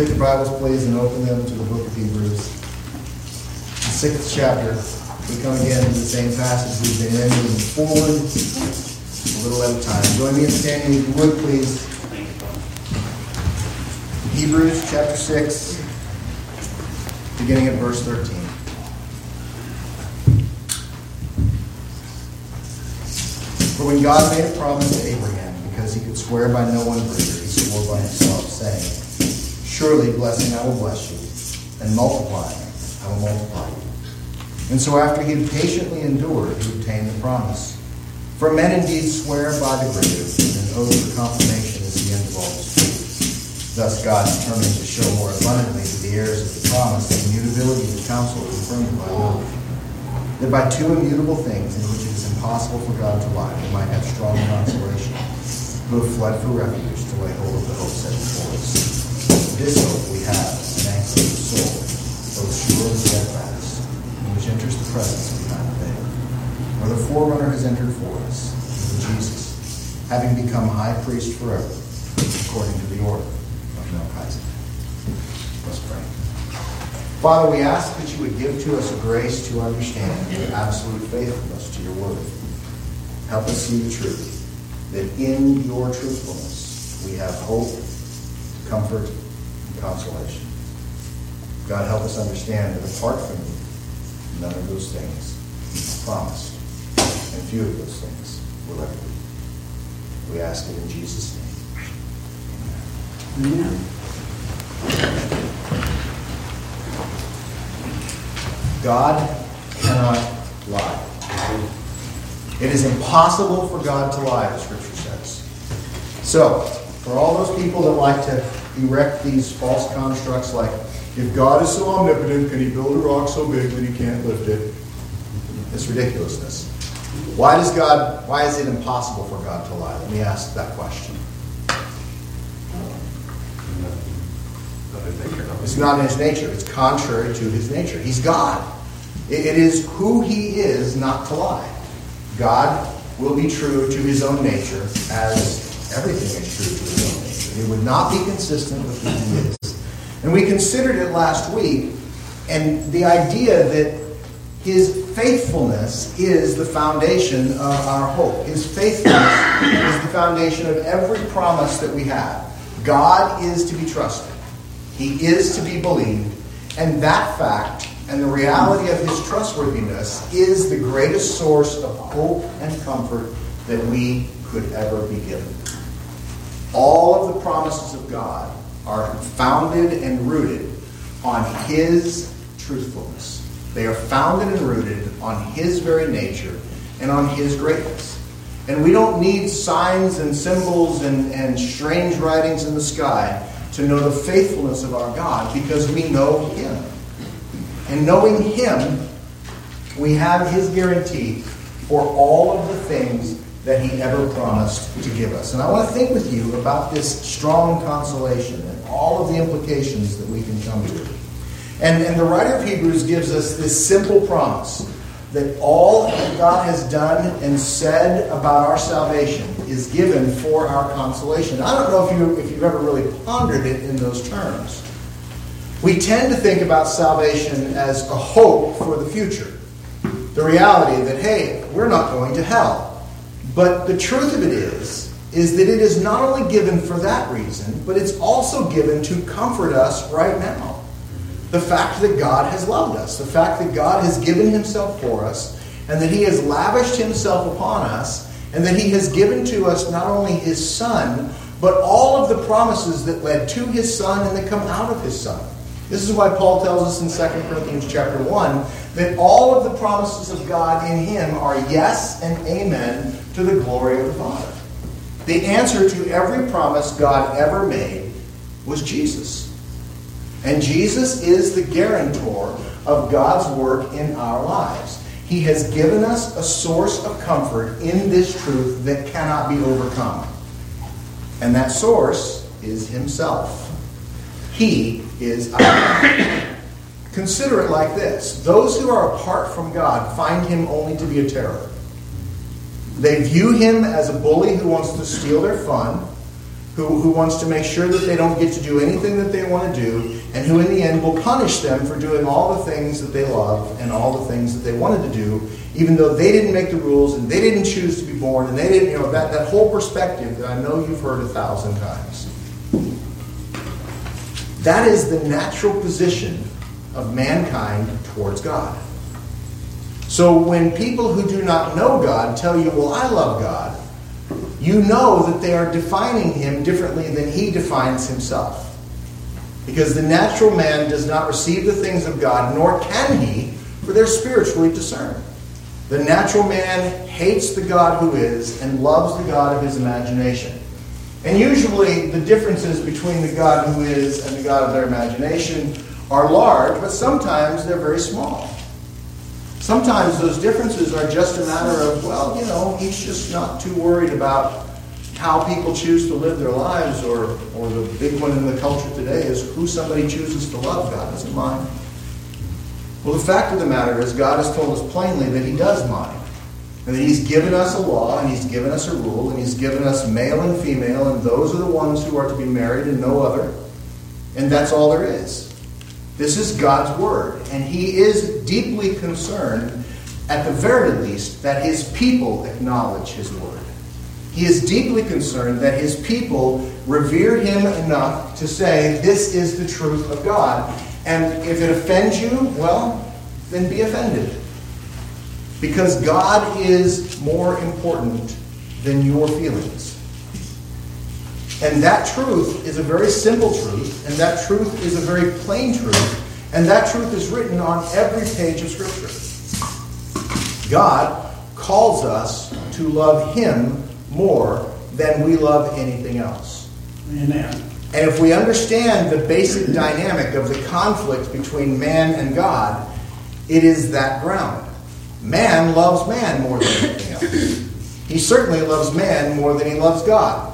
Take your Bibles, please, and open them to the book of Hebrews. The sixth chapter. We come again to the same passage we've been in, moving forward a little at a time. Join me in standing, if you would, please. Hebrews chapter 6, beginning at verse 13. For when God made a promise to Abraham, because he could swear by no one greater, he swore by himself, saying, Surely blessing I will bless you, and multiplying I will multiply you. And so after he had patiently endured, he obtained the promise. For men indeed swear by the greater, and an oath for confirmation is the end of all dispute. Thus God determined to show more abundantly to the heirs of the promise the immutability of the counsel confirmed by oath, that by two immutable things in which it is impossible for God to lie, we might have strong consolation, who have fled for refuge to lay hold of the hope set before us. This hope we have, an anchor of the soul, both sure and steadfast, in which enters the presence behind the veil. Where the forerunner has entered for us, even Jesus, having become high priest forever, according to the order of Melchizedek. Let's pray. Father, we ask that you would give to us a grace to understand your absolute faithfulness to your word. Help us see the truth, that in your truthfulness we have hope, comfort, consolation. God, help us understand that apart from you, none of those things is promised, and few of those things will ever be. We ask it in Jesus' name. Amen. God cannot lie. It is impossible for God to lie, the scripture says. So, for all those people that like to erect these false constructs like, if God is so omnipotent, can he build a rock so big that he can't lift it? It's ridiculousness. Why does God, why is it impossible for God to lie? Let me ask that question. It's not in his nature. It's contrary to his nature. He's God. It is who he is not to lie. God will be true to his own nature as everything is true to his own. It would not be consistent with who he is. And we considered it last week, and the idea that his faithfulness is the foundation of our hope. His faithfulness is the foundation of every promise that we have. God is to be trusted, he is to be believed, and that fact and the reality of his trustworthiness is the greatest source of hope and comfort that we could ever be given. All of the promises of God are founded and rooted on His truthfulness. They are founded and rooted on His very nature and on His greatness. And we don't need signs and symbols and, and strange writings in the sky to know the faithfulness of our God because we know Him. And knowing Him, we have His guarantee for all of the things that he ever promised to give us. And I want to think with you about this strong consolation and all of the implications that we can come to. And, and the writer of Hebrews gives us this simple promise that all that God has done and said about our salvation is given for our consolation. I don't know if, you, if you've ever really pondered it in those terms. We tend to think about salvation as a hope for the future. The reality that, hey, we're not going to hell. But the truth of it is, is that it is not only given for that reason, but it's also given to comfort us right now. The fact that God has loved us, the fact that God has given himself for us, and that he has lavished himself upon us, and that he has given to us not only his son, but all of the promises that led to his son and that come out of his son. This is why Paul tells us in 2 Corinthians chapter 1 that all of the promises of God in him are yes and amen to the glory of the Father. The answer to every promise God ever made was Jesus. And Jesus is the guarantor of God's work in our lives. He has given us a source of comfort in this truth that cannot be overcome. And that source is Himself. He is our God. Consider it like this those who are apart from God find Him only to be a terror. They view him as a bully who wants to steal their fun, who, who wants to make sure that they don't get to do anything that they want to do, and who in the end will punish them for doing all the things that they love and all the things that they wanted to do, even though they didn't make the rules and they didn't choose to be born, and they didn't, you know, that, that whole perspective that I know you've heard a thousand times. That is the natural position of mankind towards God. So when people who do not know God tell you, well, I love God, you know that they are defining him differently than he defines himself. Because the natural man does not receive the things of God, nor can he, for they're spiritually discerned. The natural man hates the God who is and loves the God of his imagination. And usually the differences between the God who is and the God of their imagination are large, but sometimes they're very small. Sometimes those differences are just a matter of, well, you know, he's just not too worried about how people choose to live their lives, or, or the big one in the culture today is who somebody chooses to love. God doesn't mind. Well, the fact of the matter is, God has told us plainly that He does mind. And that He's given us a law, and He's given us a rule, and He's given us male and female, and those are the ones who are to be married and no other. And that's all there is. This is God's word, and He is deeply concerned, at the very least, that His people acknowledge His word. He is deeply concerned that His people revere Him enough to say, This is the truth of God. And if it offends you, well, then be offended. Because God is more important than your feelings. And that truth is a very simple truth, and that truth is a very plain truth, and that truth is written on every page of Scripture. God calls us to love Him more than we love anything else. Amen. And if we understand the basic dynamic of the conflict between man and God, it is that ground. Man loves man more than anything else. He certainly loves man more than he loves God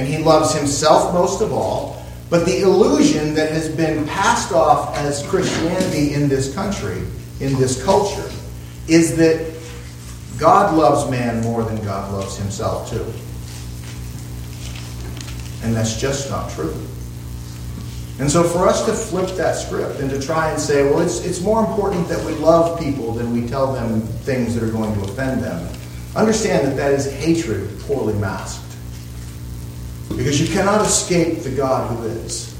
and he loves himself most of all. But the illusion that has been passed off as Christianity in this country, in this culture, is that God loves man more than God loves himself, too. And that's just not true. And so for us to flip that script and to try and say, well, it's, it's more important that we love people than we tell them things that are going to offend them, understand that that is hatred poorly masked. Because you cannot escape the God who is.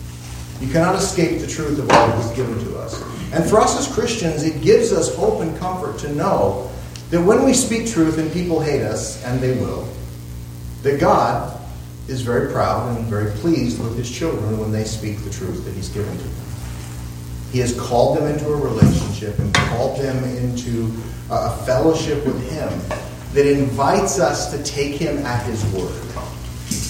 You cannot escape the truth of what He's given to us. And for us as Christians, it gives us hope and comfort to know that when we speak truth and people hate us, and they will, that God is very proud and very pleased with His children when they speak the truth that He's given to them. He has called them into a relationship and called them into a fellowship with Him that invites us to take Him at His word.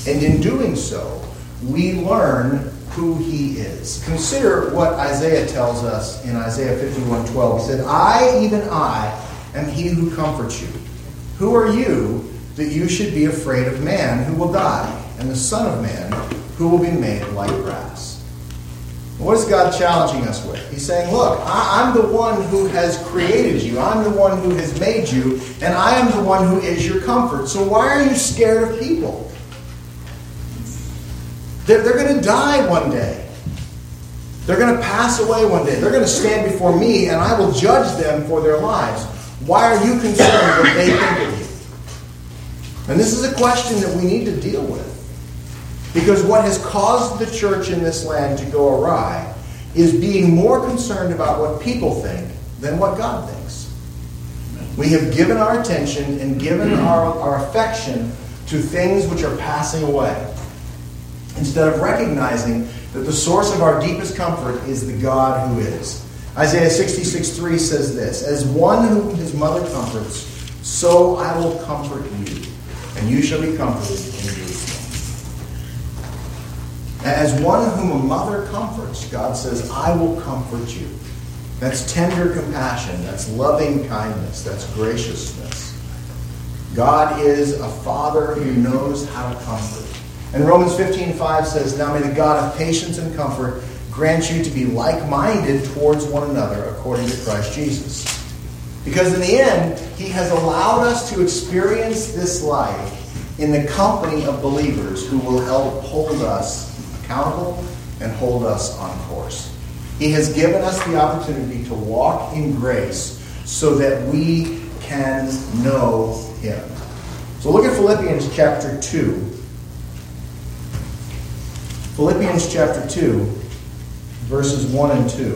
And in doing so, we learn who he is. Consider what Isaiah tells us in Isaiah 51:12. He said, "I, even I, am he who comforts you. Who are you that you should be afraid of man who will die, and the Son of Man who will be made like grass?" What is God challenging us with? He's saying, Look, I, am the one who has created you. I'm the one who has made you, and I am the one who is your comfort. So why are you scared of people? They're, they're going to die one day. They're going to pass away one day. They're going to stand before me, and I will judge them for their lives. Why are you concerned what they think of you? And this is a question that we need to deal with. Because what has caused the church in this land to go awry is being more concerned about what people think than what God thinks. We have given our attention and given our, our affection to things which are passing away instead of recognizing that the source of our deepest comfort is the God who is. Isaiah 66 3 says this As one whom his mother comforts, so I will comfort you, and you shall be comforted in Jerusalem. As one whom a mother comforts, God says, I will comfort you. That's tender compassion, that's loving kindness, that's graciousness. God is a father who knows how to comfort. And Romans 15:5 says, Now may the God of patience and comfort grant you to be like-minded towards one another according to Christ Jesus. Because in the end, he has allowed us to experience this life in the company of believers who will help hold us accountable and hold us on course. He has given us the opportunity to walk in grace so that we can know Him. So look at Philippians chapter 2. Philippians chapter 2, verses 1 and 2.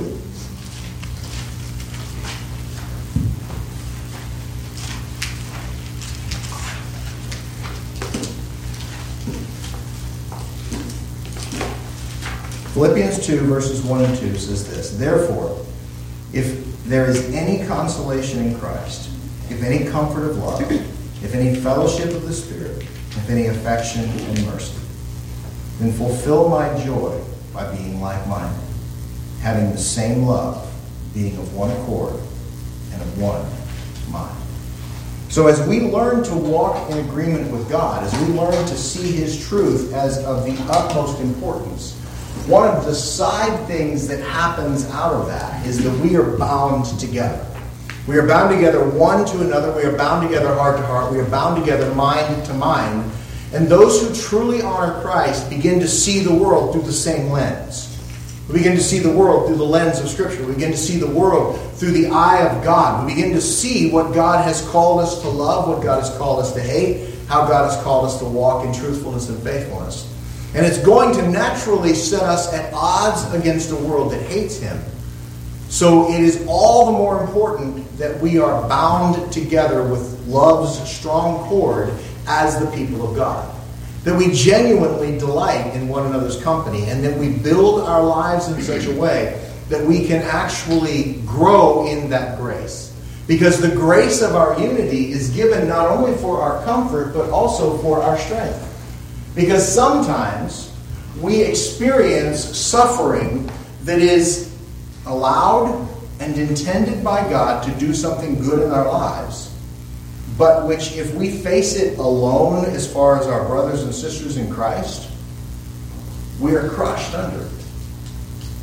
Philippians 2, verses 1 and 2 says this Therefore, if there is any consolation in Christ, if any comfort of love, if any fellowship of the Spirit, if any affection and mercy, then fulfill my joy by being like minded, having the same love, being of one accord and of one mind. So, as we learn to walk in agreement with God, as we learn to see His truth as of the utmost importance, one of the side things that happens out of that is that we are bound together. We are bound together one to another. We are bound together heart to heart. We are bound together mind to mind. And those who truly honor Christ begin to see the world through the same lens. We begin to see the world through the lens of Scripture. We begin to see the world through the eye of God. We begin to see what God has called us to love, what God has called us to hate, how God has called us to walk in truthfulness and faithfulness. And it's going to naturally set us at odds against a world that hates him. So it is all the more important that we are bound together with love's strong cord as the people of God. That we genuinely delight in one another's company and that we build our lives in such a way that we can actually grow in that grace. Because the grace of our unity is given not only for our comfort, but also for our strength. Because sometimes we experience suffering that is allowed and intended by God to do something good in our lives, but which, if we face it alone as far as our brothers and sisters in Christ, we are crushed under.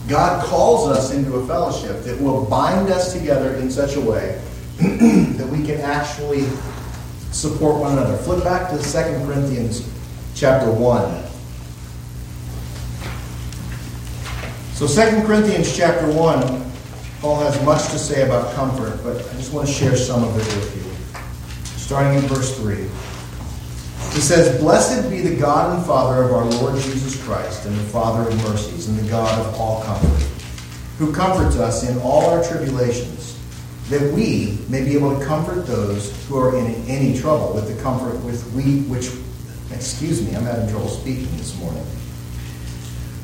God calls us into a fellowship that will bind us together in such a way that we can actually support one another. Flip back to 2 Corinthians chapter 1. So 2 Corinthians chapter 1, Paul has much to say about comfort, but I just want to share some of it with you. Starting in verse 3. He says, Blessed be the God and Father of our Lord Jesus Christ, and the Father of mercies, and the God of all comfort, who comforts us in all our tribulations, that we may be able to comfort those who are in any trouble with the comfort with we which Excuse me, I'm having trouble speaking this morning.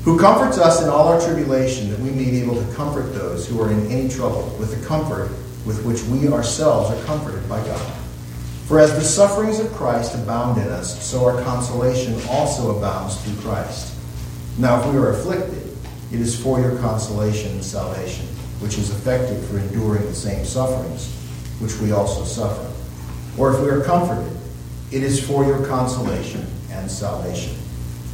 Who comforts us in all our tribulation, that we may be able to comfort those who are in any trouble with the comfort with which we ourselves are comforted by God. For as the sufferings of Christ abound in us, so our consolation also abounds through Christ. Now, if we are afflicted, it is for your consolation and salvation, which is effective for enduring the same sufferings which we also suffer. Or if we are comforted, it is for your consolation and salvation.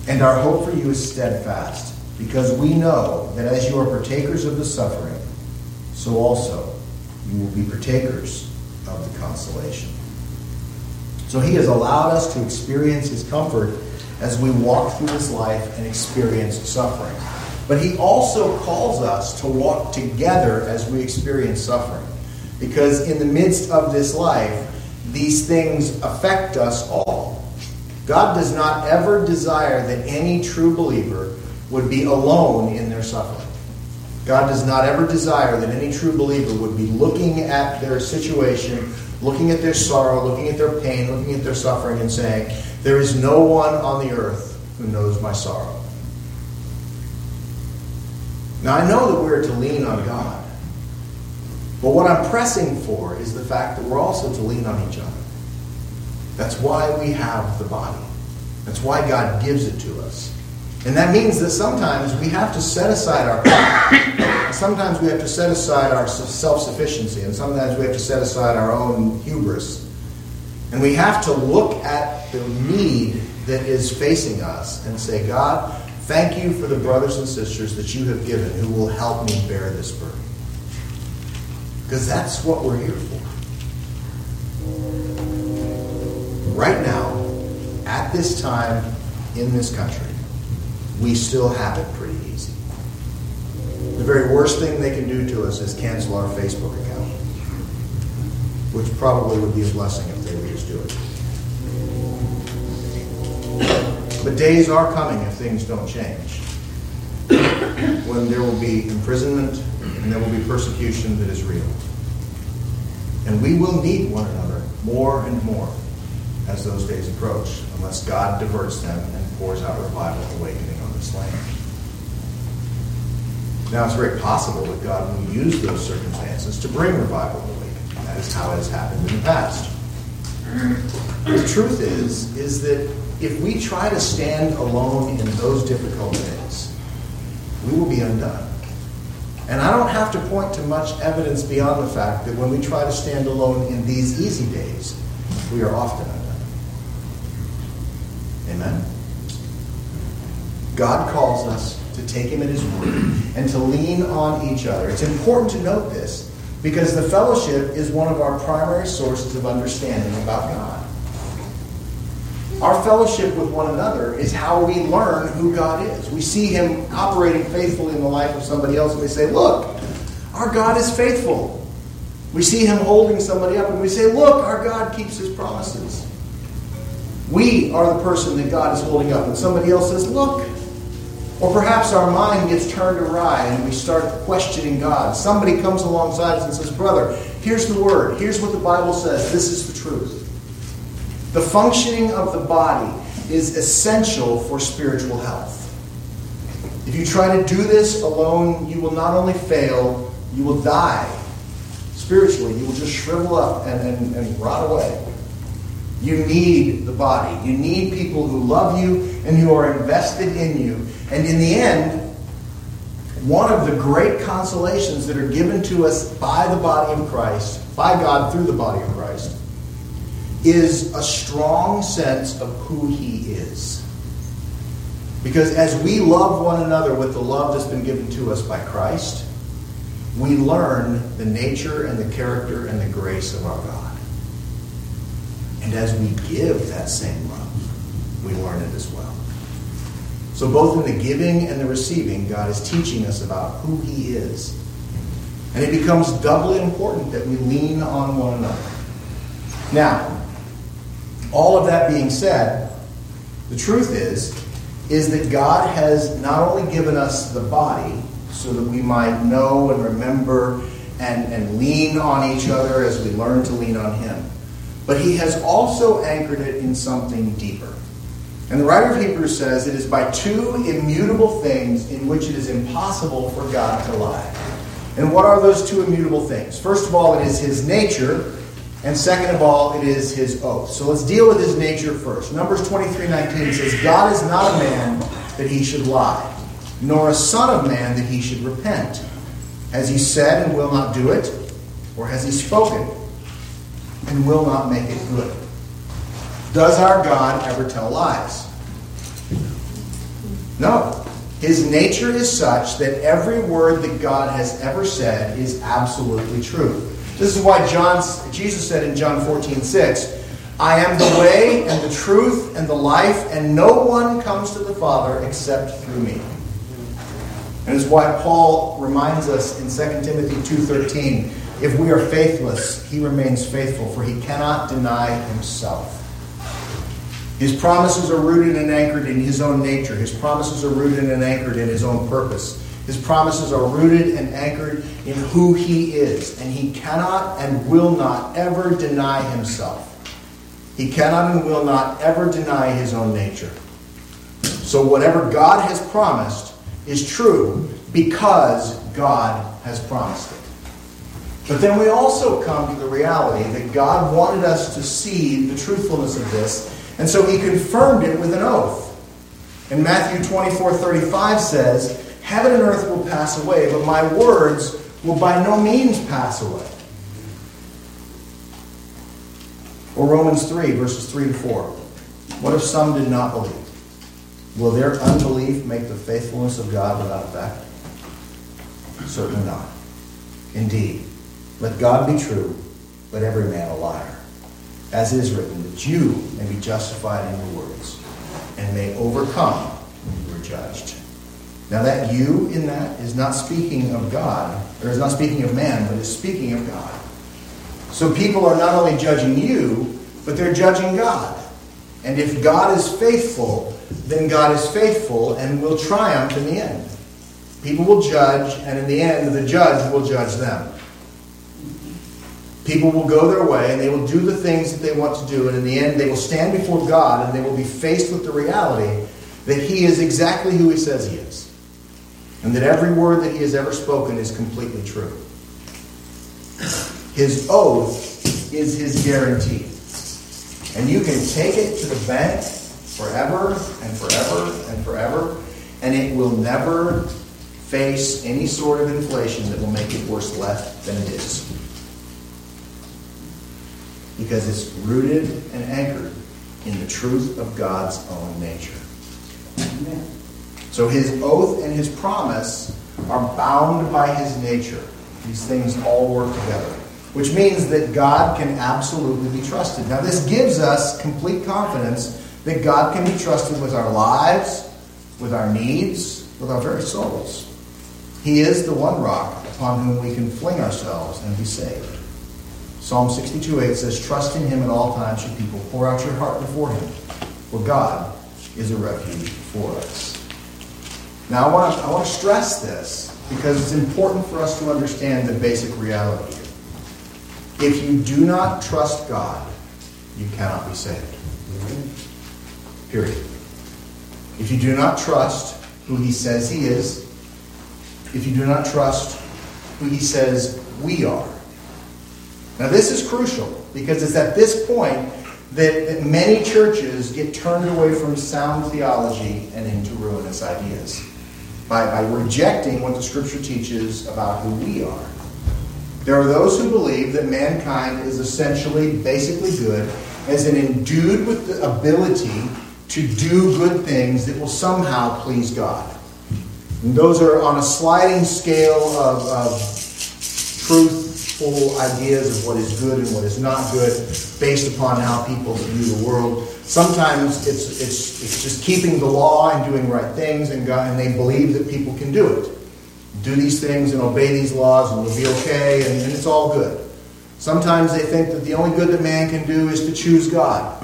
And our hope for you is steadfast, because we know that as you are partakers of the suffering, so also you will be partakers of the consolation. So he has allowed us to experience his comfort as we walk through this life and experience suffering. But he also calls us to walk together as we experience suffering. Because in the midst of this life, these things affect us all. God does not ever desire that any true believer would be alone in their suffering. God does not ever desire that any true believer would be looking at their situation, looking at their sorrow, looking at their pain, looking at their suffering, and saying, There is no one on the earth who knows my sorrow. Now, I know that we're to lean on God. But what I'm pressing for is the fact that we're also to lean on each other. That's why we have the body. That's why God gives it to us. And that means that sometimes we have to set aside our pride. sometimes we have to set aside our self sufficiency. And sometimes we have to set aside our own hubris. And we have to look at the need that is facing us and say, God, thank you for the brothers and sisters that you have given who will help me bear this burden. Because that's what we're here for. Right now, at this time in this country, we still have it pretty easy. The very worst thing they can do to us is cancel our Facebook account, which probably would be a blessing if they would just do it. But days are coming if things don't change, when there will be imprisonment and there will be persecution that is real. And we will need one another more and more as those days approach, unless God diverts them and pours out revival awakening land. Now, it's very possible that God will use those circumstances to bring revival awakening. That is how it has happened in the past. The truth is, is that if we try to stand alone in those difficult days, we will be undone. And I don't have to point to much evidence beyond the fact that when we try to stand alone in these easy days, we are often undone. Amen? God calls us to take Him at His word and to lean on each other. It's important to note this because the fellowship is one of our primary sources of understanding about God. Our fellowship with one another is how we learn who God is. We see Him operating faithfully in the life of somebody else, and we say, Look, our God is faithful. We see Him holding somebody up, and we say, Look, our God keeps His promises. We are the person that God is holding up, and somebody else says, Look. Or perhaps our mind gets turned awry and we start questioning God. Somebody comes alongside us and says, Brother, here's the word. Here's what the Bible says. This is the truth. The functioning of the body is essential for spiritual health. If you try to do this alone, you will not only fail, you will die. Spiritually, you will just shrivel up and, and, and rot away. You need the body. You need people who love you and who are invested in you. And in the end, one of the great consolations that are given to us by the body of Christ, by God through the body of Christ, is a strong sense of who He is. Because as we love one another with the love that's been given to us by Christ, we learn the nature and the character and the grace of our God. And as we give that same love, we learn it as well. So, both in the giving and the receiving, God is teaching us about who He is. And it becomes doubly important that we lean on one another. Now, all of that being said, the truth is, is that God has not only given us the body so that we might know and remember and, and lean on each other as we learn to lean on Him, but He has also anchored it in something deeper. And the writer of Hebrews says it is by two immutable things in which it is impossible for God to lie. And what are those two immutable things? First of all, it is His nature and second of all, it is his oath. So let's deal with his nature first. Numbers 23 19 says, God is not a man that he should lie, nor a son of man that he should repent. Has he said and will not do it? Or has he spoken and will not make it good? Does our God ever tell lies? No. His nature is such that every word that God has ever said is absolutely true. This is why John, Jesus said in John 14, 6, I am the way and the truth and the life, and no one comes to the Father except through me. And it's why Paul reminds us in 2 Timothy 2.13, if we are faithless, he remains faithful, for he cannot deny himself. His promises are rooted and anchored in his own nature. His promises are rooted and anchored in his own purpose. His promises are rooted and anchored in who he is, and he cannot and will not ever deny himself. He cannot and will not ever deny his own nature. So, whatever God has promised is true because God has promised it. But then we also come to the reality that God wanted us to see the truthfulness of this, and so he confirmed it with an oath. And Matthew 24 35 says, Heaven and earth will pass away, but my words will by no means pass away. Or Romans 3, verses 3 to 4. What if some did not believe? Will their unbelief make the faithfulness of God without effect? Certainly not. Indeed, let God be true, but every man a liar. as is written, that you may be justified in your words and may overcome when you are judged. Now, that you in that is not speaking of God, or is not speaking of man, but is speaking of God. So people are not only judging you, but they're judging God. And if God is faithful, then God is faithful and will triumph in the end. People will judge, and in the end, the judge will judge them. People will go their way and they will do the things that they want to do, and in the end, they will stand before God and they will be faced with the reality that He is exactly who He says He is, and that every word that He has ever spoken is completely true. His oath is His guarantee. And you can take it to the bank forever and forever and forever, and it will never face any sort of inflation that will make it worse left than it is because it's rooted and anchored in the truth of God's own nature. Amen. So his oath and his promise are bound by his nature. These things all work together, which means that God can absolutely be trusted. Now, this gives us complete confidence that God can be trusted with our lives, with our needs, with our very souls. He is the one rock upon whom we can fling ourselves and be saved. Psalm 62 8 says, Trust in him at all times, you people. Pour out your heart before him, for God is a refuge for us. Now, I want to, I want to stress this because it's important for us to understand the basic reality here. If you do not trust God, you cannot be saved. Period. If you do not trust who he says he is, if you do not trust who he says we are, now, this is crucial because it's at this point that, that many churches get turned away from sound theology and into ruinous ideas by, by rejecting what the Scripture teaches about who we are. There are those who believe that mankind is essentially, basically good, as in endued with the ability to do good things that will somehow please God. And those are on a sliding scale of, of truth full ideas of what is good and what is not good based upon how people view the world. Sometimes it's, it's, it's just keeping the law and doing right things, and, God, and they believe that people can do it. Do these things and obey these laws, and we'll be okay, and, and it's all good. Sometimes they think that the only good that man can do is to choose God.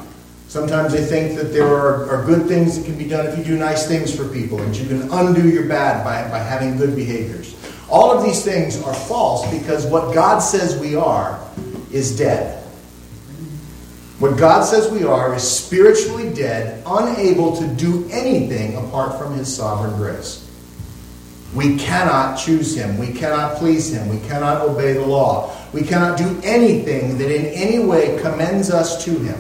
Sometimes they think that there are, are good things that can be done if you do nice things for people, and you can undo your bad by, by having good behaviors. All of these things are false because what God says we are is dead. What God says we are is spiritually dead, unable to do anything apart from His sovereign grace. We cannot choose Him. We cannot please Him. We cannot obey the law. We cannot do anything that in any way commends us to Him.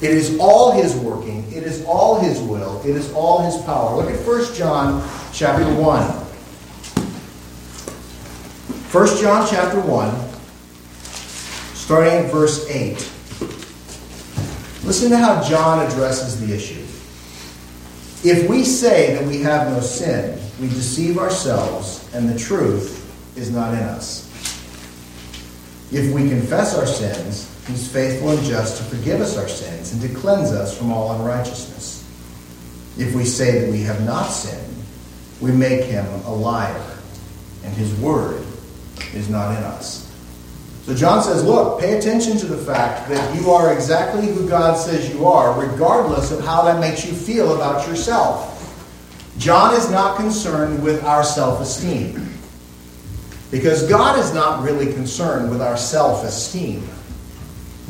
It is all His working. It is all His will. It is all His power. Look at 1 John chapter 1. 1 John chapter 1, starting at verse 8. Listen to how John addresses the issue. If we say that we have no sin, we deceive ourselves, and the truth is not in us. If we confess our sins, he's faithful and just to forgive us our sins and to cleanse us from all unrighteousness. If we say that we have not sinned, we make him a liar, and his word is not in us. So John says, look, pay attention to the fact that you are exactly who God says you are, regardless of how that makes you feel about yourself. John is not concerned with our self esteem. Because God is not really concerned with our self esteem.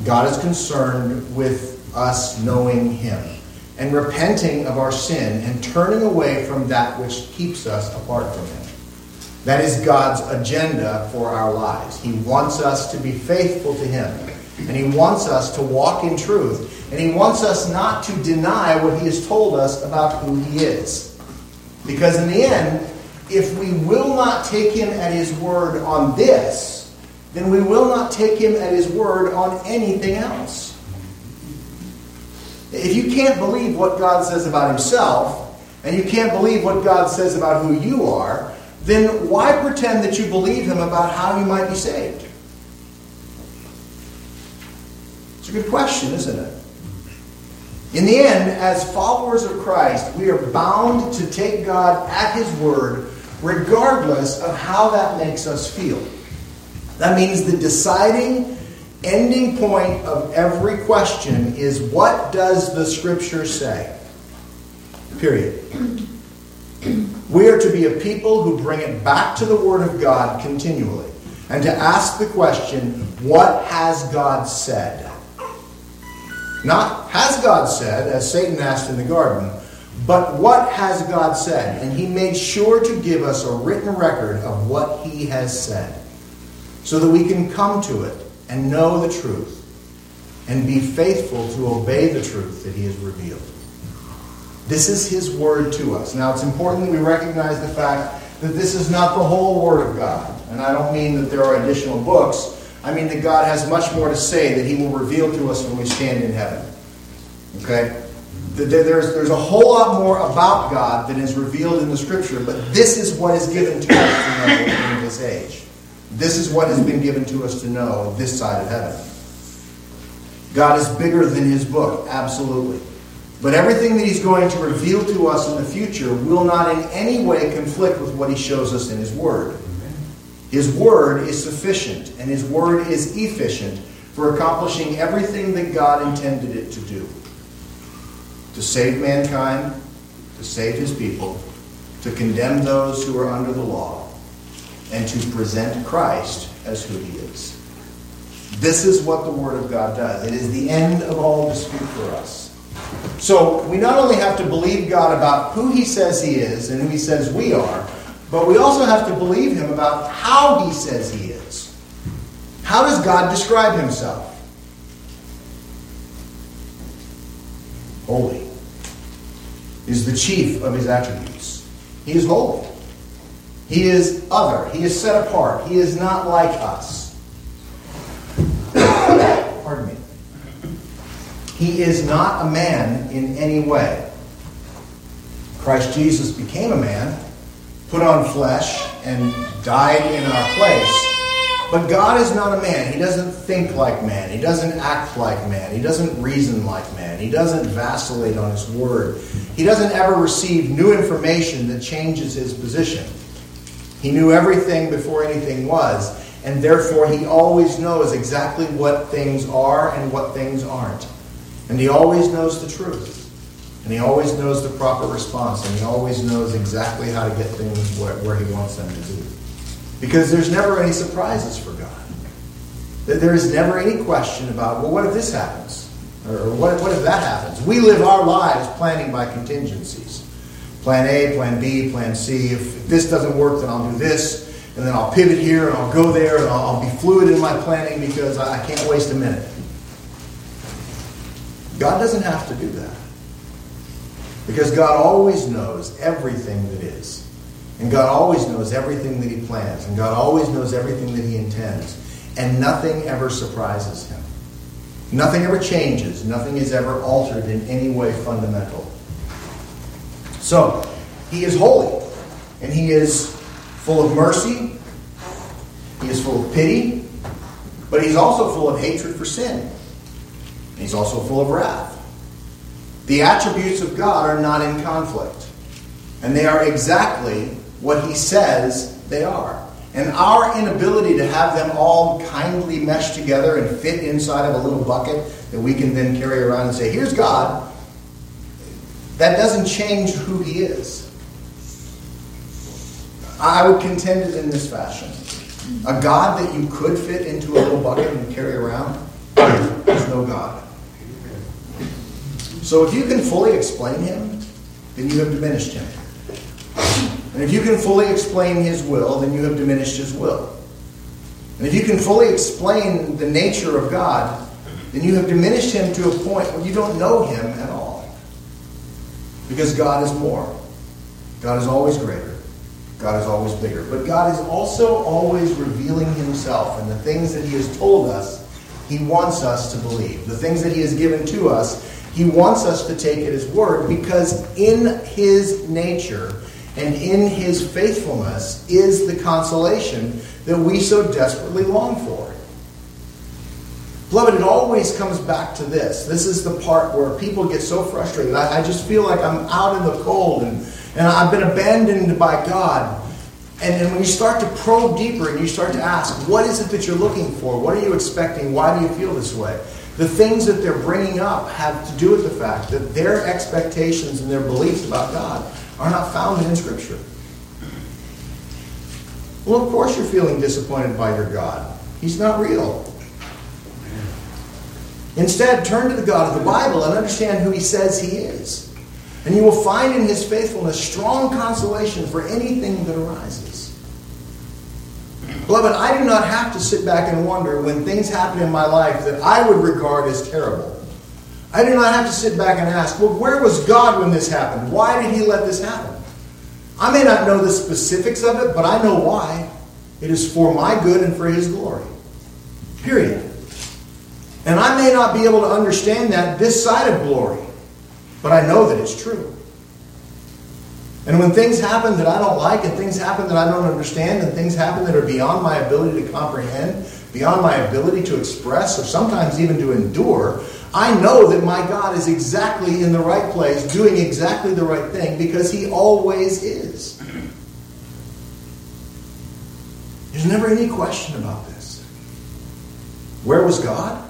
God is concerned with us knowing Him and repenting of our sin and turning away from that which keeps us apart from Him. That is God's agenda for our lives. He wants us to be faithful to Him. And He wants us to walk in truth. And He wants us not to deny what He has told us about who He is. Because in the end, if we will not take Him at His word on this, then we will not take Him at His word on anything else. If you can't believe what God says about Himself, and you can't believe what God says about who you are, then why pretend that you believe him about how you might be saved? It's a good question, isn't it? In the end, as followers of Christ, we are bound to take God at His word, regardless of how that makes us feel. That means the deciding ending point of every question is what does the Scripture say? Period. We are to be a people who bring it back to the Word of God continually and to ask the question, what has God said? Not, has God said, as Satan asked in the garden, but what has God said? And he made sure to give us a written record of what he has said so that we can come to it and know the truth and be faithful to obey the truth that he has revealed. This is his word to us. Now, it's important that we recognize the fact that this is not the whole word of God. And I don't mean that there are additional books. I mean that God has much more to say that he will reveal to us when we stand in heaven. Okay? There's, there's a whole lot more about God than is revealed in the Scripture, but this is what is given to us to know in this age. This is what has been given to us to know this side of heaven. God is bigger than his book, absolutely. But everything that he's going to reveal to us in the future will not in any way conflict with what he shows us in his word. His word is sufficient, and his word is efficient for accomplishing everything that God intended it to do to save mankind, to save his people, to condemn those who are under the law, and to present Christ as who he is. This is what the Word of God does. It is the end of all dispute for us. So we not only have to believe God about who he says he is and who he says we are, but we also have to believe him about how he says he is. How does God describe himself? Holy is the chief of his attributes. He is holy. He is other. He is set apart. He is not like us. Pardon me. He is not a man in any way. Christ Jesus became a man, put on flesh, and died in our place. But God is not a man. He doesn't think like man. He doesn't act like man. He doesn't reason like man. He doesn't vacillate on his word. He doesn't ever receive new information that changes his position. He knew everything before anything was, and therefore he always knows exactly what things are and what things aren't. And he always knows the truth. And he always knows the proper response, and he always knows exactly how to get things where, where he wants them to be. Because there's never any surprises for God. There is never any question about, well, what if this happens? Or what, what if that happens? We live our lives planning by contingencies. Plan A, plan B, plan C. If this doesn't work, then I'll do this. And then I'll pivot here and I'll go there and I'll, I'll be fluid in my planning because I, I can't waste a minute. God doesn't have to do that. Because God always knows everything that is. And God always knows everything that He plans. And God always knows everything that He intends. And nothing ever surprises Him. Nothing ever changes. Nothing is ever altered in any way fundamental. So, He is holy. And He is full of mercy. He is full of pity. But He's also full of hatred for sin. He's also full of wrath. The attributes of God are not in conflict. And they are exactly what he says they are. And our inability to have them all kindly meshed together and fit inside of a little bucket that we can then carry around and say, here's God, that doesn't change who he is. I would contend it in this fashion. A God that you could fit into a little bucket and carry around is no God. So if you can fully explain him, then you have diminished him. And if you can fully explain his will, then you have diminished his will. And if you can fully explain the nature of God, then you have diminished him to a point where you don't know him at all. Because God is more. God is always greater. God is always bigger. But God is also always revealing himself and the things that he has told us, he wants us to believe. The things that he has given to us, he wants us to take at his word because in his nature and in his faithfulness is the consolation that we so desperately long for. Beloved, it always comes back to this. This is the part where people get so frustrated. I, I just feel like I'm out in the cold and, and I've been abandoned by God. And, and when you start to probe deeper and you start to ask, what is it that you're looking for? What are you expecting? Why do you feel this way? The things that they're bringing up have to do with the fact that their expectations and their beliefs about God are not found in Scripture. Well, of course you're feeling disappointed by your God. He's not real. Instead, turn to the God of the Bible and understand who He says He is. And you will find in His faithfulness strong consolation for anything that arises. Beloved, I do not have to sit back and wonder when things happen in my life that I would regard as terrible. I do not have to sit back and ask, well, where was God when this happened? Why did He let this happen? I may not know the specifics of it, but I know why. It is for my good and for His glory. Period. And I may not be able to understand that this side of glory, but I know that it's true. And when things happen that I don't like, and things happen that I don't understand, and things happen that are beyond my ability to comprehend, beyond my ability to express, or sometimes even to endure, I know that my God is exactly in the right place, doing exactly the right thing, because He always is. There's never any question about this. Where was God?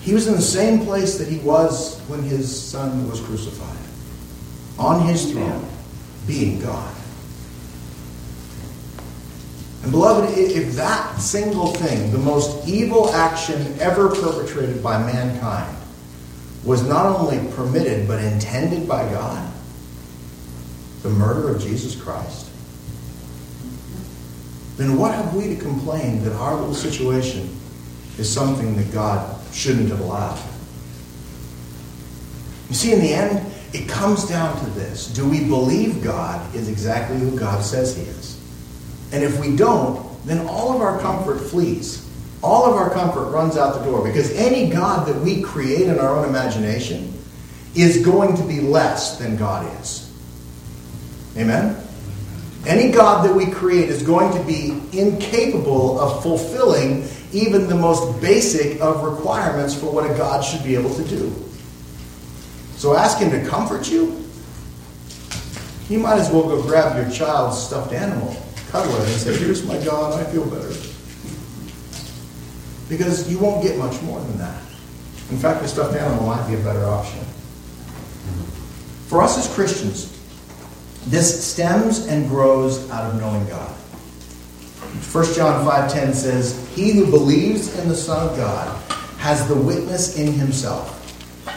He was in the same place that he was when his son was crucified, on his throne, being God. And beloved, if that single thing, the most evil action ever perpetrated by mankind, was not only permitted but intended by God, the murder of Jesus Christ, then what have we to complain that our little situation is something that God shouldn't have allowed. You see, in the end, it comes down to this. Do we believe God is exactly who God says he is? And if we don't, then all of our comfort flees. All of our comfort runs out the door because any God that we create in our own imagination is going to be less than God is. Amen? Any God that we create is going to be incapable of fulfilling even the most basic of requirements for what a God should be able to do. So ask Him to comfort you. You might as well go grab your child's stuffed animal, cuddle it, and say, Here's my God, I feel better. Because you won't get much more than that. In fact, the stuffed animal might be a better option. For us as Christians, this stems and grows out of knowing God. 1 John 5:10 says, "He who believes in the Son of God has the witness in himself.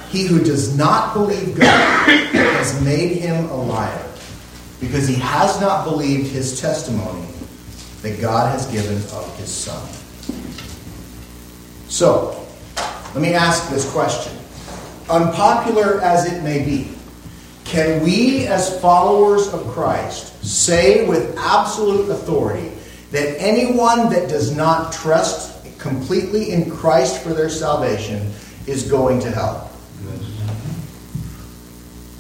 He who does not believe God has made him a liar, because he has not believed his testimony that God has given of his Son." So, let me ask this question. Unpopular as it may be, can we as followers of Christ say with absolute authority that anyone that does not trust completely in Christ for their salvation is going to hell.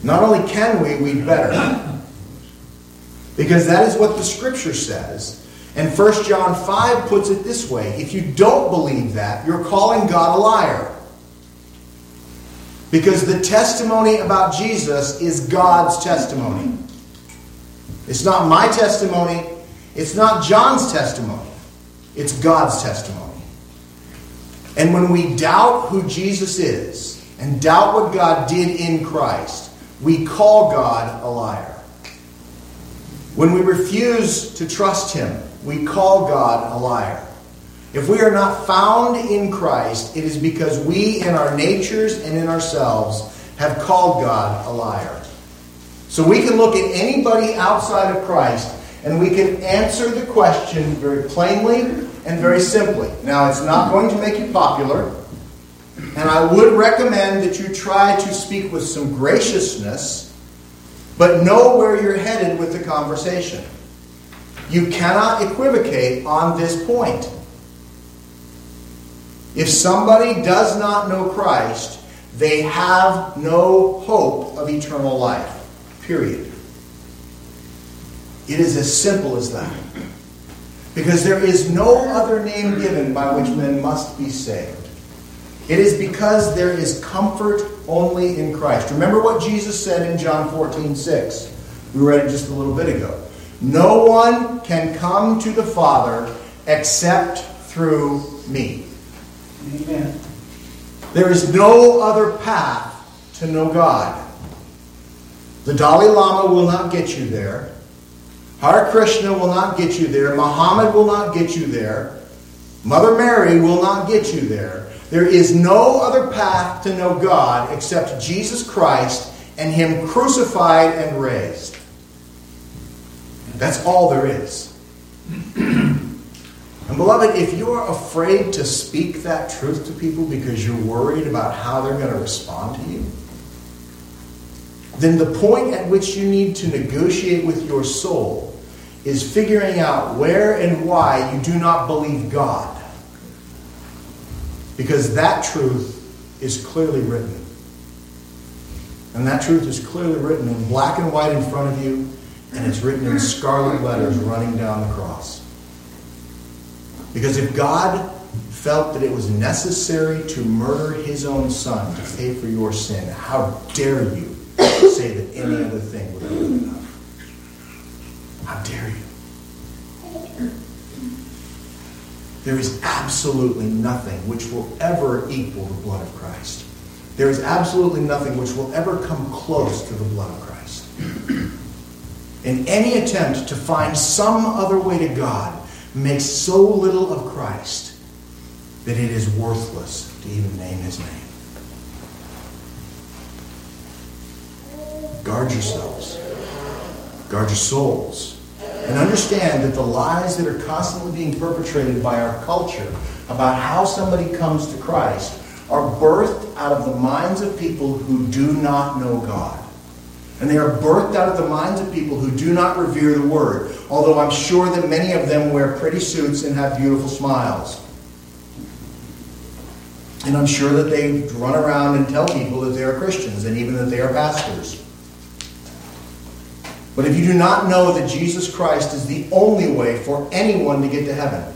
Not only can we, we better. Because that is what the scripture says. And 1 John 5 puts it this way if you don't believe that, you're calling God a liar. Because the testimony about Jesus is God's testimony. It's not my testimony, it's not John's testimony, it's God's testimony. And when we doubt who Jesus is and doubt what God did in Christ, we call God a liar. When we refuse to trust Him, we call God a liar. If we are not found in Christ, it is because we, in our natures and in ourselves, have called God a liar. So we can look at anybody outside of Christ and we can answer the question very plainly and very simply. Now, it's not going to make you popular, and I would recommend that you try to speak with some graciousness, but know where you're headed with the conversation. You cannot equivocate on this point. If somebody does not know Christ, they have no hope of eternal life. Period. It is as simple as that. Because there is no other name given by which men must be saved. It is because there is comfort only in Christ. Remember what Jesus said in John 14, 6. We read it just a little bit ago. No one can come to the Father except through me. Amen. There is no other path to know God. The Dalai Lama will not get you there. Hare Krishna will not get you there. Muhammad will not get you there. Mother Mary will not get you there. There is no other path to know God except Jesus Christ and Him crucified and raised. That's all there is. And beloved, if you're afraid to speak that truth to people because you're worried about how they're going to respond to you, then the point at which you need to negotiate with your soul is figuring out where and why you do not believe God. Because that truth is clearly written. And that truth is clearly written in black and white in front of you, and it's written in scarlet letters running down the cross. Because if God felt that it was necessary to murder his own son to pay for your sin, how dare you say that any other thing would been enough? How dare you? There is absolutely nothing which will ever equal the blood of Christ. There is absolutely nothing which will ever come close to the blood of Christ. In any attempt to find some other way to God makes so little of Christ that it is worthless to even name his name. Guard yourselves. Guard your souls. And understand that the lies that are constantly being perpetrated by our culture about how somebody comes to Christ are birthed out of the minds of people who do not know God. And they are birthed out of the minds of people who do not revere the Word, although I'm sure that many of them wear pretty suits and have beautiful smiles. And I'm sure that they run around and tell people that they are Christians and even that they are pastors. But if you do not know that Jesus Christ is the only way for anyone to get to heaven,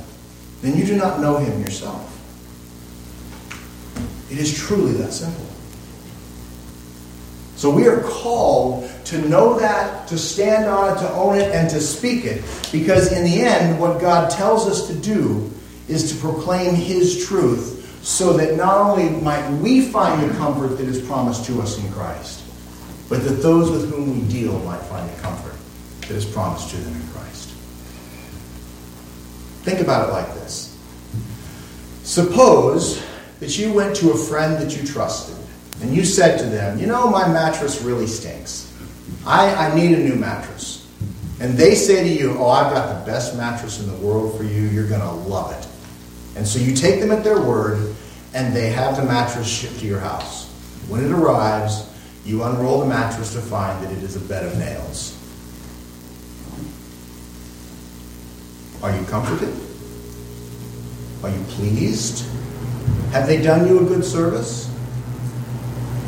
then you do not know him yourself. It is truly that simple. So we are called to know that, to stand on it, to own it, and to speak it. Because in the end, what God tells us to do is to proclaim His truth so that not only might we find the comfort that is promised to us in Christ, but that those with whom we deal might find the comfort that is promised to them in Christ. Think about it like this. Suppose that you went to a friend that you trusted and you said to them, You know, my mattress really stinks. I, I need a new mattress. And they say to you, Oh, I've got the best mattress in the world for you. You're going to love it. And so you take them at their word and they have the mattress shipped to your house. When it arrives, you unroll the mattress to find that it is a bed of nails. Are you comforted? Are you pleased? Have they done you a good service?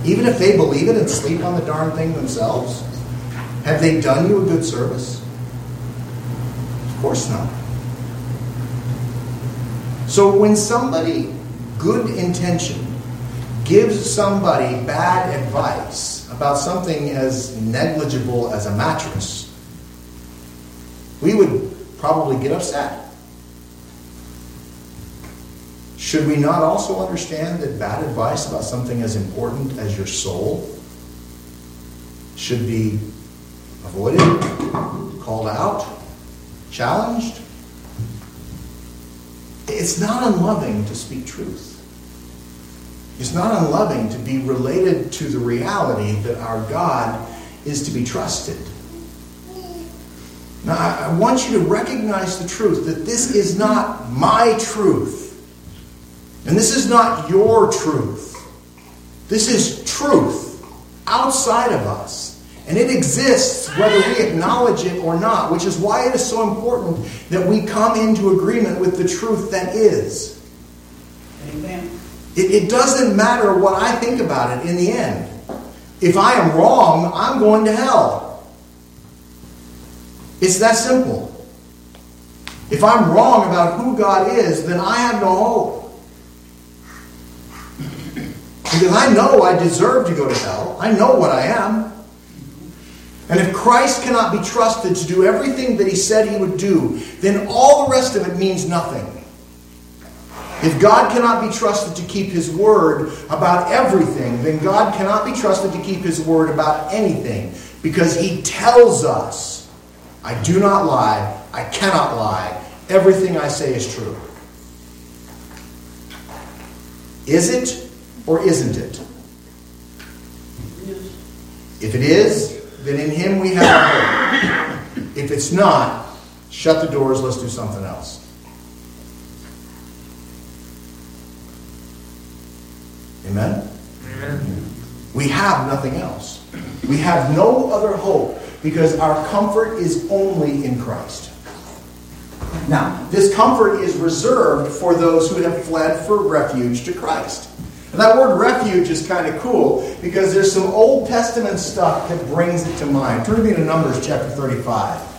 Even if they believe it and sleep on the darn thing themselves? Have they done you a good service? Of course not. So when somebody, good intention, gives somebody bad advice about something as negligible as a mattress, we would probably get upset. Should we not also understand that bad advice about something as important as your soul should be avoided, called out, challenged? It's not unloving to speak truth. It's not unloving to be related to the reality that our God is to be trusted. Now, I want you to recognize the truth that this is not my truth. And this is not your truth. This is truth outside of us. And it exists whether we acknowledge it or not, which is why it is so important that we come into agreement with the truth that is. Amen. It, it doesn't matter what I think about it in the end. If I am wrong, I'm going to hell. It's that simple. If I'm wrong about who God is, then I have no hope. Because I know I deserve to go to hell. I know what I am. And if Christ cannot be trusted to do everything that he said he would do, then all the rest of it means nothing. If God cannot be trusted to keep his word about everything, then God cannot be trusted to keep his word about anything because he tells us, I do not lie, I cannot lie, everything I say is true. Is it or isn't it? If it is, then in Him we have hope. If it's not, shut the doors, let's do something else. Amen? Amen. We have nothing else. We have no other hope because our comfort is only in Christ. Now, this comfort is reserved for those who have fled for refuge to Christ. And that word refuge is kind of cool because there's some Old Testament stuff that brings it to mind. Turn to me to Numbers chapter 35.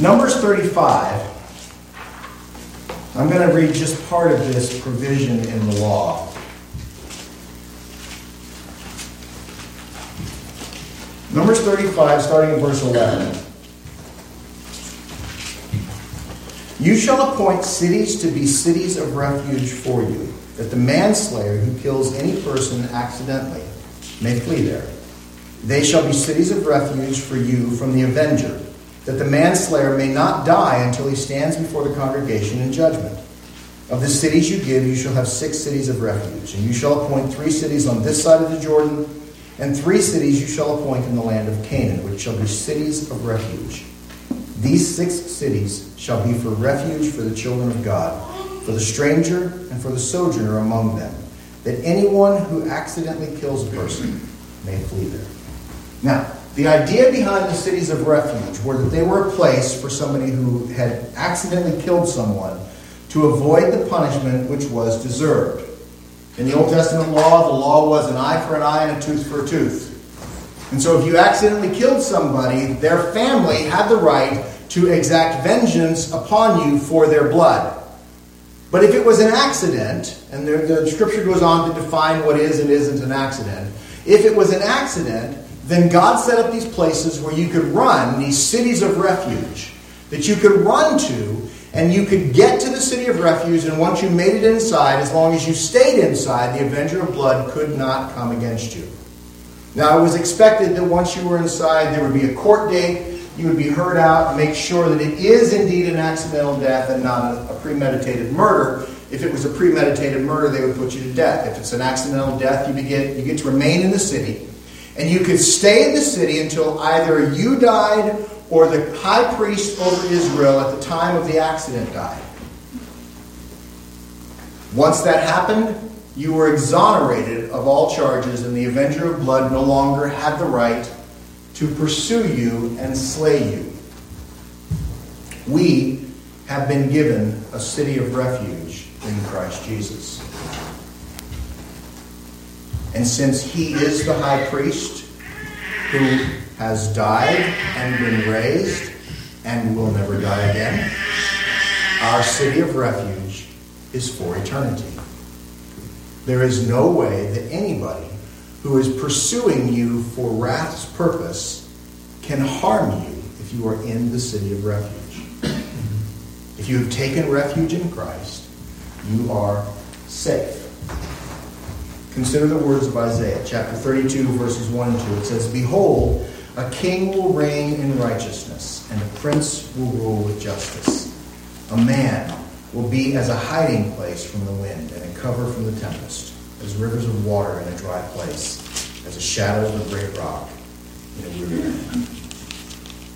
Numbers 35. I'm going to read just part of this provision in the law. Numbers 35, starting in verse 11. You shall appoint cities to be cities of refuge for you, that the manslayer who kills any person accidentally may flee there. They shall be cities of refuge for you from the avenger, that the manslayer may not die until he stands before the congregation in judgment. Of the cities you give, you shall have six cities of refuge, and you shall appoint three cities on this side of the Jordan, and three cities you shall appoint in the land of Canaan, which shall be cities of refuge. These six cities shall be for refuge for the children of God, for the stranger and for the sojourner among them, that anyone who accidentally kills a person may flee there. Now, the idea behind the cities of refuge were that they were a place for somebody who had accidentally killed someone to avoid the punishment which was deserved. In the Old Testament law, the law was an eye for an eye and a tooth for a tooth. And so if you accidentally killed somebody, their family had the right to exact vengeance upon you for their blood. But if it was an accident, and the, the, scripture goes on to define what is and isn't an accident, if it was an accident, then God set up these places where you could run, these cities of refuge, that you could run to, and you could get to the city of refuge, and once you made it inside, as long as you stayed inside, the avenger of blood could not come against you. Now, it was expected that once you were inside, there would be a court date, you would be heard out, make sure that it is indeed an accidental death and not a, premeditated murder. If it was a premeditated murder, they would put you to death. If it's an accidental death, you get, you get to remain in the city. And you could stay in the city until either you died or the high priest over Israel at the time of the accident died. Once that happened, you were exonerated of all charges, and the avenger of blood no longer had the right to pursue you and slay you. We have been given a city of refuge in Christ Jesus. And since he is the high priest who has died and been raised and will never die again, our city of refuge is for eternity. There is no way that anybody who is pursuing you for wrath's purpose can harm you if you are in the city of refuge. If you have taken refuge in Christ, you are safe. Consider the words of Isaiah, chapter 32, verses 1 and 2. It says, Behold, a king will reign in righteousness, and a prince will rule with justice. A man will be as a hiding place from the wind and a cover from the tempest, as rivers of water in a dry place, as a shadow of a great rock in a weary land.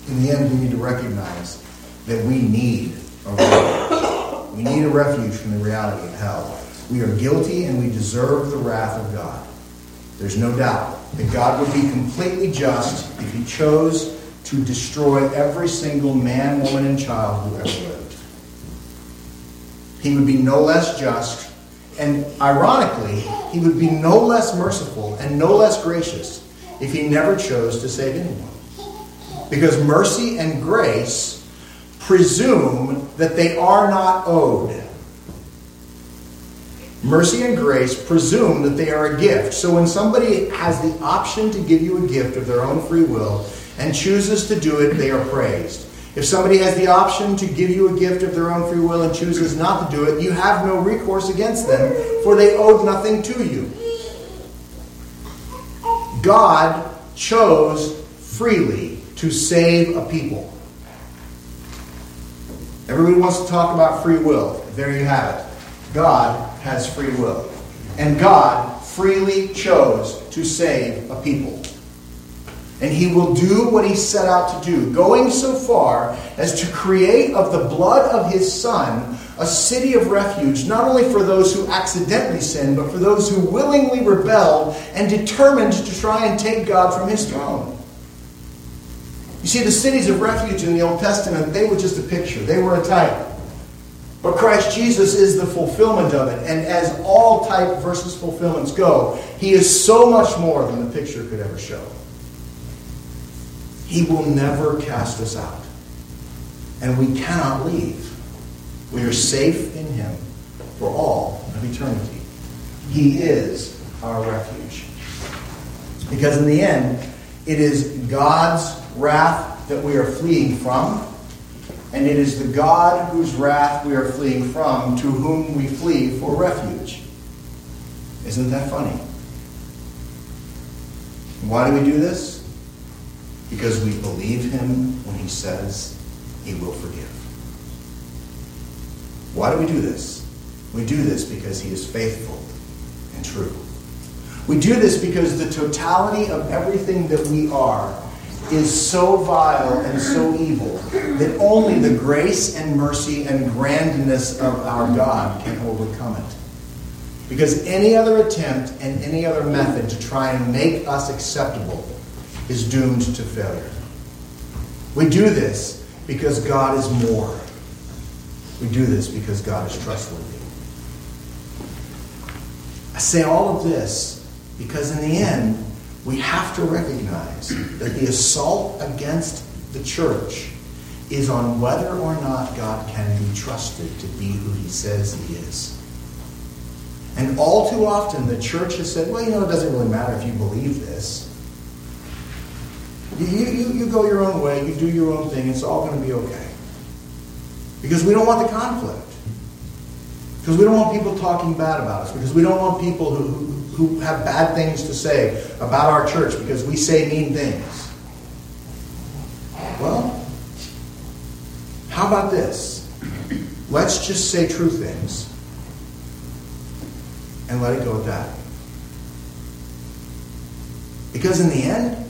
In the end, we need to recognize that we need a refuge. We need a refuge from the reality of hell. We are guilty and we deserve the wrath of God. There's no doubt that God would be completely just if he chose to destroy every single man, woman, and child who ever lived. He would be no less just, and ironically, he would be no less merciful and no less gracious if he never chose to save anyone. Because mercy and grace presume that they are not owed. Mercy and grace presume that they are a gift. So when somebody has the option to give you a gift of their own free will and chooses to do it, they are praised. If somebody has the option to give you a gift of their own free will and chooses not to do it, you have no recourse against them, for they owed nothing to you. God chose freely to save a people. Everybody wants to talk about free will. There you have it. God has free will. And God freely chose to save a people. And he will do what he set out to do, going so far as to create of the blood of his Son a city of refuge, not only for those who accidentally sinned, but for those who willingly rebelled and determined to try and take God from his throne. You see, the cities of refuge in the Old Testament, they were just a picture, they were a type. But Christ Jesus is the fulfillment of it. And as all type versus fulfillments go, he is so much more than the picture could ever show. He will never cast us out. And we cannot leave. We are safe in Him for all of eternity. He is our refuge. Because in the end, it is God's wrath that we are fleeing from, and it is the God whose wrath we are fleeing from to whom we flee for refuge. Isn't that funny? Why do we do this? Because we believe him when he says he will forgive. Why do we do this? We do this because he is faithful and true. We do this because the totality of everything that we are is so vile and so evil that only the grace and mercy and grandness of our God can overcome it. Because any other attempt and any other method to try and make us acceptable is doomed to failure. We do this because God is more. We do this because God is trustworthy. I say all of this because in the end, we have to recognize that the assault against the church is on whether or not God can be trusted to be who he says he is. And all too often, the church has said, well, you know, it doesn't really matter if you believe this. You, you, you go your own way, you do your own thing, it's all going to be okay. Because we don't want the conflict. Because we don't want people talking bad about us. Because we don't want people who, who, have bad things to say about our church because we say mean things. Well, how about this? Let's just say true things and let it go at that. Because in the end,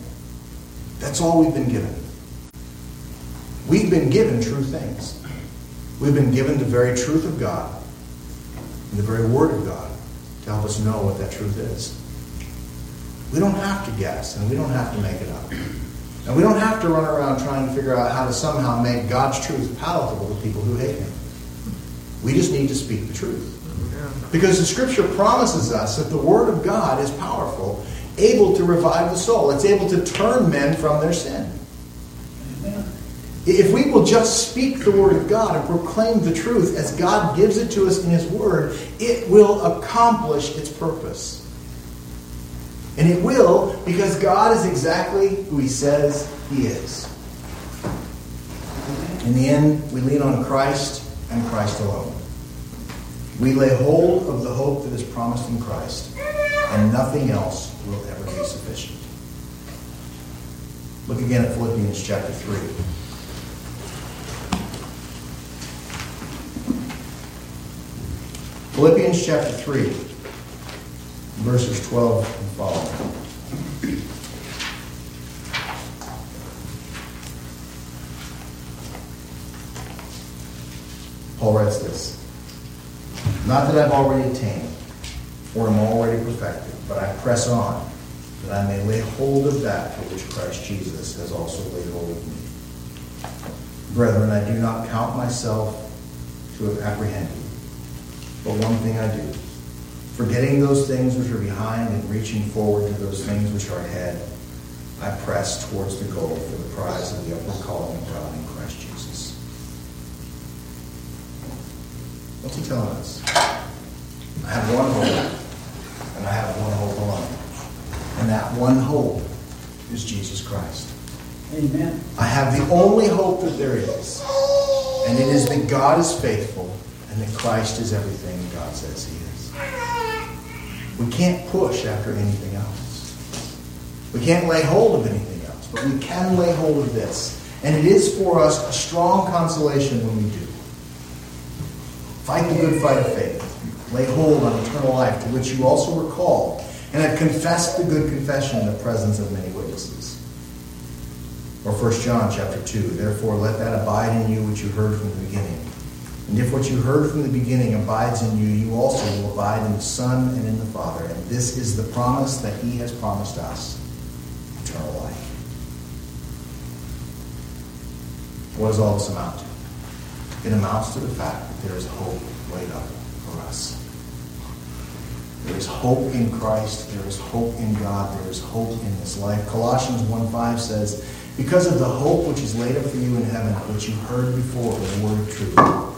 that's all we've been given. We've been given true things. We've been given the very truth of God and the very Word of God to help us know what that truth is. We don't have to guess and we don't have to make it up. And we don't have to run around trying to figure out how to somehow make God's truth palatable to people who hate Him. We just need to speak the truth. Because the Scripture promises us that the Word of God is powerful able to revive the soul. It's able to turn men from their sin. If we will just speak the word of God and proclaim the truth as God gives it to us in His Word, it will accomplish its purpose. And it will because God is exactly who He says He is. In the end, we lean on Christ and Christ alone. We lay hold of the hope that is promised in Christ and nothing else will ever be sufficient. Look again at Philippians chapter 3. Philippians chapter 3, verses 12 and following. Paul writes this Not that I've already attained or am already perfected, but I press on, that I may lay hold of that for which Christ Jesus has also laid hold of me. Brethren, I do not count myself to have apprehended, but one thing I do, forgetting those things which are behind and reaching forward to those things which are ahead, I press towards the goal for the prize of the upward calling of God in Christ Jesus. What's he telling us? I have one hope, and I have one hope alone. And that one hope is Jesus Christ. Amen. I have the only hope that there is, and it is that God is faithful and that Christ is everything God says he is. We can't push after anything else. We can't lay hold of anything else, but we can lay hold of this. And it is for us a strong consolation when we do. Fight the good fight of faith. Lay hold on eternal life, to which you also were called, and have confessed the good confession in the presence of many witnesses. Or 1 John chapter 2, therefore let that abide in you which you heard from the beginning. And if what you heard from the beginning abides in you, you also will abide in the Son and in the Father. And this is the promise that he has promised us, eternal life. What does all this amount to? It amounts to the fact that there is hope laid up for us. There is hope in Christ. There is hope in God. There is hope in this life. Colossians 1.5 says, because of the hope which is laid up for you in heaven, which you heard before the word of truth,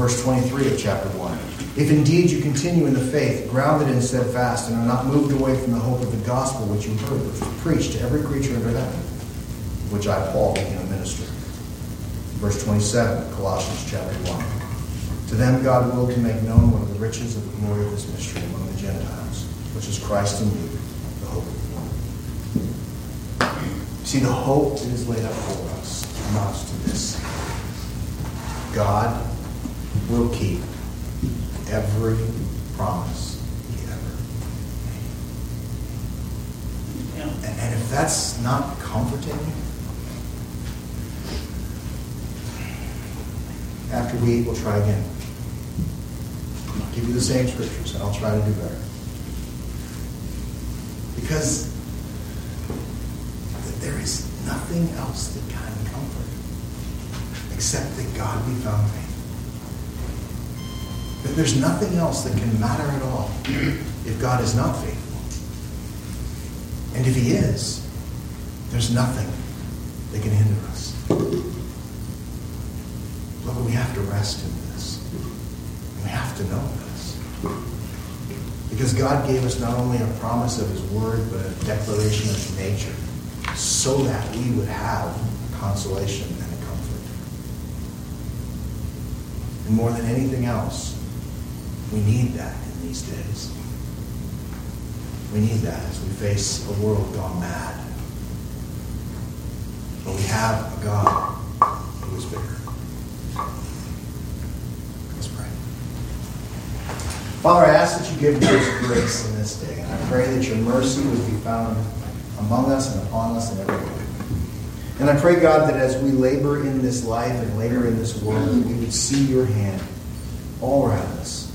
verse 23 of chapter 1. If indeed you continue in the faith, grounded and steadfast, and are not moved away from the hope of the gospel which you heard, which was preached to every creature under heaven, which I, Paul, became a minister. Verse 27, Colossians chapter 1. To them God willed to make known one of the riches of the glory of this mystery among the Gentiles, which is Christ in you, the hope of glory. See, the hope that is laid up for us amounts to this. God will keep every promise he ever made. Yeah. And, if that's not comforting, after we eat, we'll try again. I'll give you the same scriptures, and I'll try to do better. Because there is nothing else that can comfort except that God be found faithful. That there's nothing else that can matter at all if God is not faithful. And if He is, there's nothing that can hinder us. But we have to rest in this. We have to know this. Because God gave us not only a promise of His Word, but a declaration of His nature, so that we would have consolation and a comfort. And more than anything else, we need that in these days. We need that as we face a world gone mad. But we have a God who is bigger. Let's pray. Father, I ask that you give us grace in this day, and I pray that your mercy would be found among us and upon us in every way. And I pray, God, that as we labor in this life and later in this world, that we would see your hand all around us.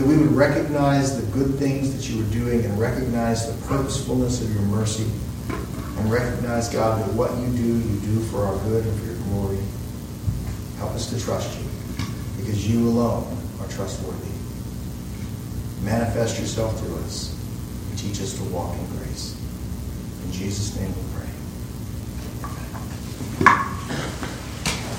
That we would recognize the good things that you are doing and recognize the purposefulness of your mercy. And recognize, God, that what you do, you do for our good and for your glory. Help us to trust you because you alone are trustworthy. Manifest yourself through us and teach us to walk in grace. In Jesus' name.